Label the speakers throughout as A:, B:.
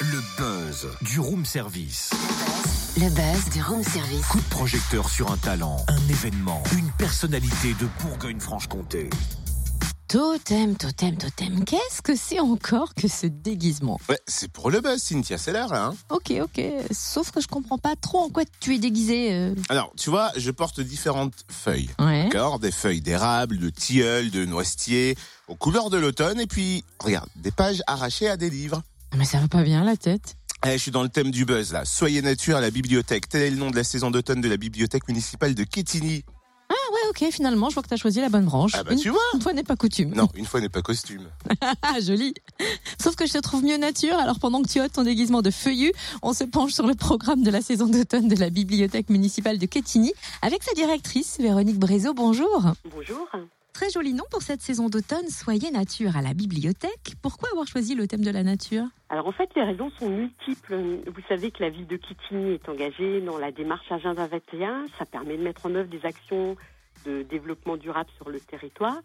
A: Le buzz du room service.
B: Le buzz du room service.
A: Coup de projecteur sur un talent, un événement, une personnalité de Bourgogne-Franche-Comté.
C: Totem, totem, totem. Qu'est-ce que c'est encore que ce déguisement
D: Ouais, c'est pour le buzz, Cynthia, c'est l'heure, hein.
C: Ok, ok. Sauf que je comprends pas trop en quoi tu es déguisé. euh.
D: Alors, tu vois, je porte différentes feuilles.
C: Ouais.
D: D'accord? Des feuilles d'érable, de tilleul, de noisetier, aux couleurs de l'automne, et puis, regarde, des pages arrachées à des livres.
C: Mais ça va pas bien la tête.
D: Eh, je suis dans le thème du buzz, là. Soyez nature à la bibliothèque. Tel est le nom de la saison d'automne de la bibliothèque municipale de Quetigny.
C: Ok. Finalement, je vois que t'as choisi la bonne branche.
D: Ah bah,
C: une,
D: tu vois.
C: une fois n'est pas coutume.
D: Non, une fois n'est pas costume.
C: Ah, joli. Sauf que je te trouve mieux nature. Alors pendant que tu ôtes ton déguisement de feuillu, on se penche sur le programme de la saison d'automne de la bibliothèque municipale de Quetigny avec sa directrice Véronique Brézeau. Bonjour.
E: Bonjour.
C: Très joli nom pour cette saison d'automne. Soyez nature à la bibliothèque. Pourquoi avoir choisi le thème de la nature?
E: Alors en fait, les raisons sont multiples. Vous savez que la ville de Kitigny est engagée dans la démarche Agenda 21. Ça permet de mettre en œuvre des actions de développement durable sur le territoire.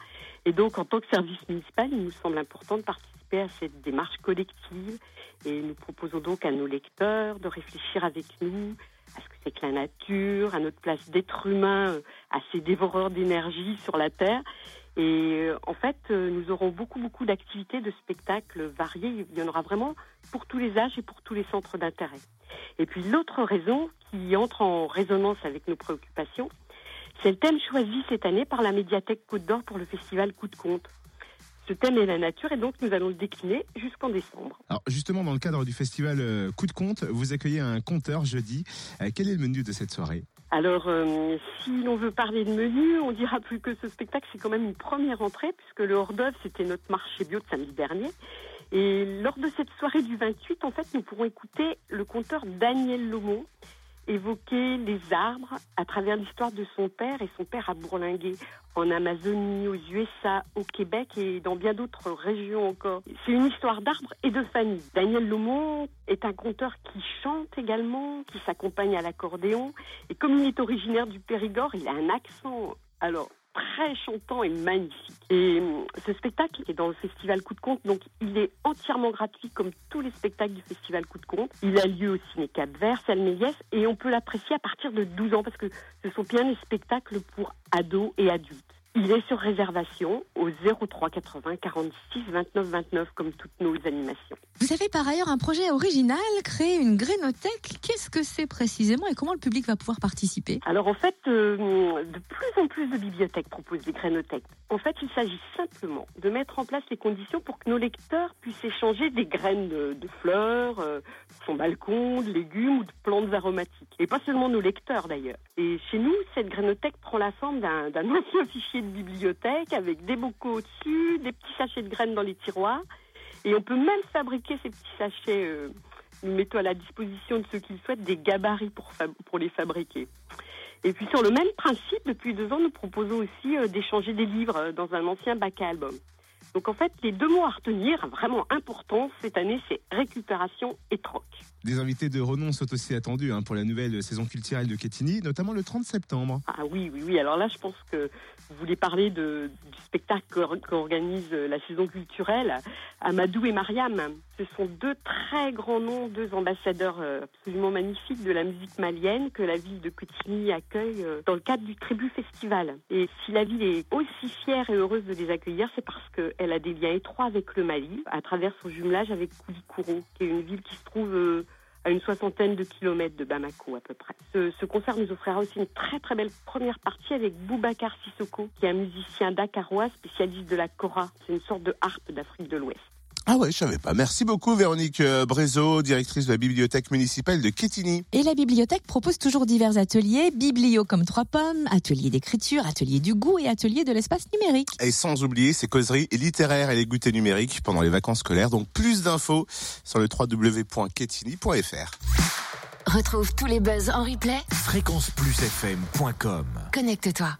E: Et donc, en tant que service municipal, il nous semble important de participer à cette démarche collective. Et nous proposons donc à nos lecteurs de réfléchir avec nous à ce que c'est que la nature, à notre place d'être humain, euh, à ces dévoreurs d'énergie sur la Terre. Et euh, en fait, euh, nous aurons beaucoup, beaucoup d'activités, de spectacles variés. Il y en aura vraiment pour tous les âges et pour tous les centres d'intérêt. Et puis l'autre raison qui entre en résonance avec nos préoccupations, c'est le thème choisi cette année par la médiathèque Côte d'Or pour le festival Coup de Compte. Ce thème est la nature et donc nous allons le décliner jusqu'en décembre.
F: Alors justement, dans le cadre du festival euh, Coup de Compte, vous accueillez un conteur jeudi. Euh, quel est le menu de cette soirée?
E: Alors, euh, si l'on veut parler de menu, on dira plus que ce spectacle, c'est quand même une première entrée, puisque le hors-d'œuvre, c'était notre marché bio de samedi dernier. Et lors de cette soirée du 28, en fait, nous pourrons écouter le conteur Daniel Lomont évoquer les arbres à travers l'histoire de son père, et son père a bourlingué en Amazonie, aux USA, au Québec et dans bien d'autres régions encore. C'est une histoire d'arbres et de famille. Daniel Lomont est un conteur qui chante également, qui s'accompagne à l'accordéon, et comme il est originaire du Périgord, il a un accent, alors très chantant et magnifique. Et hum, ce spectacle est dans le festival Coup de Compte, donc il est entièrement gratuit comme tous les spectacles du festival Coup de Compte. Il a lieu au Ciné Cap Vert, salle Méliès, et on peut l'apprécier à partir de 12 ans parce que ce sont bien des spectacles pour ados et adultes. Il est sur réservation au 03 80 46 29 29 comme toutes nos animations.
C: Vous avez par ailleurs un projet original, créer une grénothèque. Qu'est-ce que c'est précisément et comment le public va pouvoir participer?
E: Alors en fait, euh, de plus en plus de bibliothèques proposent des grénothèques. En fait, il s'agit simplement de mettre en place les conditions pour que nos lecteurs puissent échanger des graines de, de fleurs, euh, son balcon, de légumes ou de plantes aromatiques. Et pas seulement nos lecteurs d'ailleurs. Et chez nous, cette grénothèque prend la forme d'un d'un ancien fichier bibliothèque avec des bocaux au-dessus, des petits sachets de graines dans les tiroirs. Et on peut même fabriquer ces petits sachets. euh, nous mettons à la disposition de ceux qui le souhaitent des gabarits pour, pour les fabriquer. Et puis sur le même principe, depuis deux ans, nous proposons aussi euh, d'échanger des livres euh, dans un ancien bac à album. Donc en fait, les deux mots à retenir, vraiment importants cette année, c'est récupération et troc.
F: Des invités de renom sont aussi attendus hein, pour la nouvelle saison culturelle de Quetigny, notamment le 30 septembre.
E: Ah oui, oui, oui. Alors là, je pense que vous voulez parler de, du spectacle qu'or- qu'organise la saison culturelle. Amadou et Mariam, ce sont deux très grands noms, deux ambassadeurs euh, absolument magnifiques de la musique malienne que la ville de Cotigny accueille euh, dans le cadre du Trébu Festival. Et si la ville est aussi fière et heureuse de les accueillir, c'est parce qu'elle a des liens étroits avec le Mali, à travers son jumelage avec Koulikoro, qui est une ville qui se trouve euh, à une soixantaine de kilomètres de Bamako à peu près. Ce, ce concert nous offrira aussi une très très belle première partie avec Boubacar Sissoko, qui est un musicien dakarois spécialiste de la kora. C'est une sorte de harpe d'Afrique de l'Ouest.
D: Ah ouais, je savais pas. Merci beaucoup Véronique euh, Brézeau, directrice de la bibliothèque municipale de Quetigny.
C: Et la bibliothèque propose toujours divers ateliers, biblio comme trois pommes, atelier d'écriture, atelier du goût et atelier de l'espace numérique.
D: Et sans oublier ses causeries littéraires et les goûters numériques pendant les vacances scolaires. Donc plus d'infos sur le www.quetigny.fr.
B: Retrouve tous les buzz en replay.
A: Fréquenceplusfm.com
B: Connecte-toi.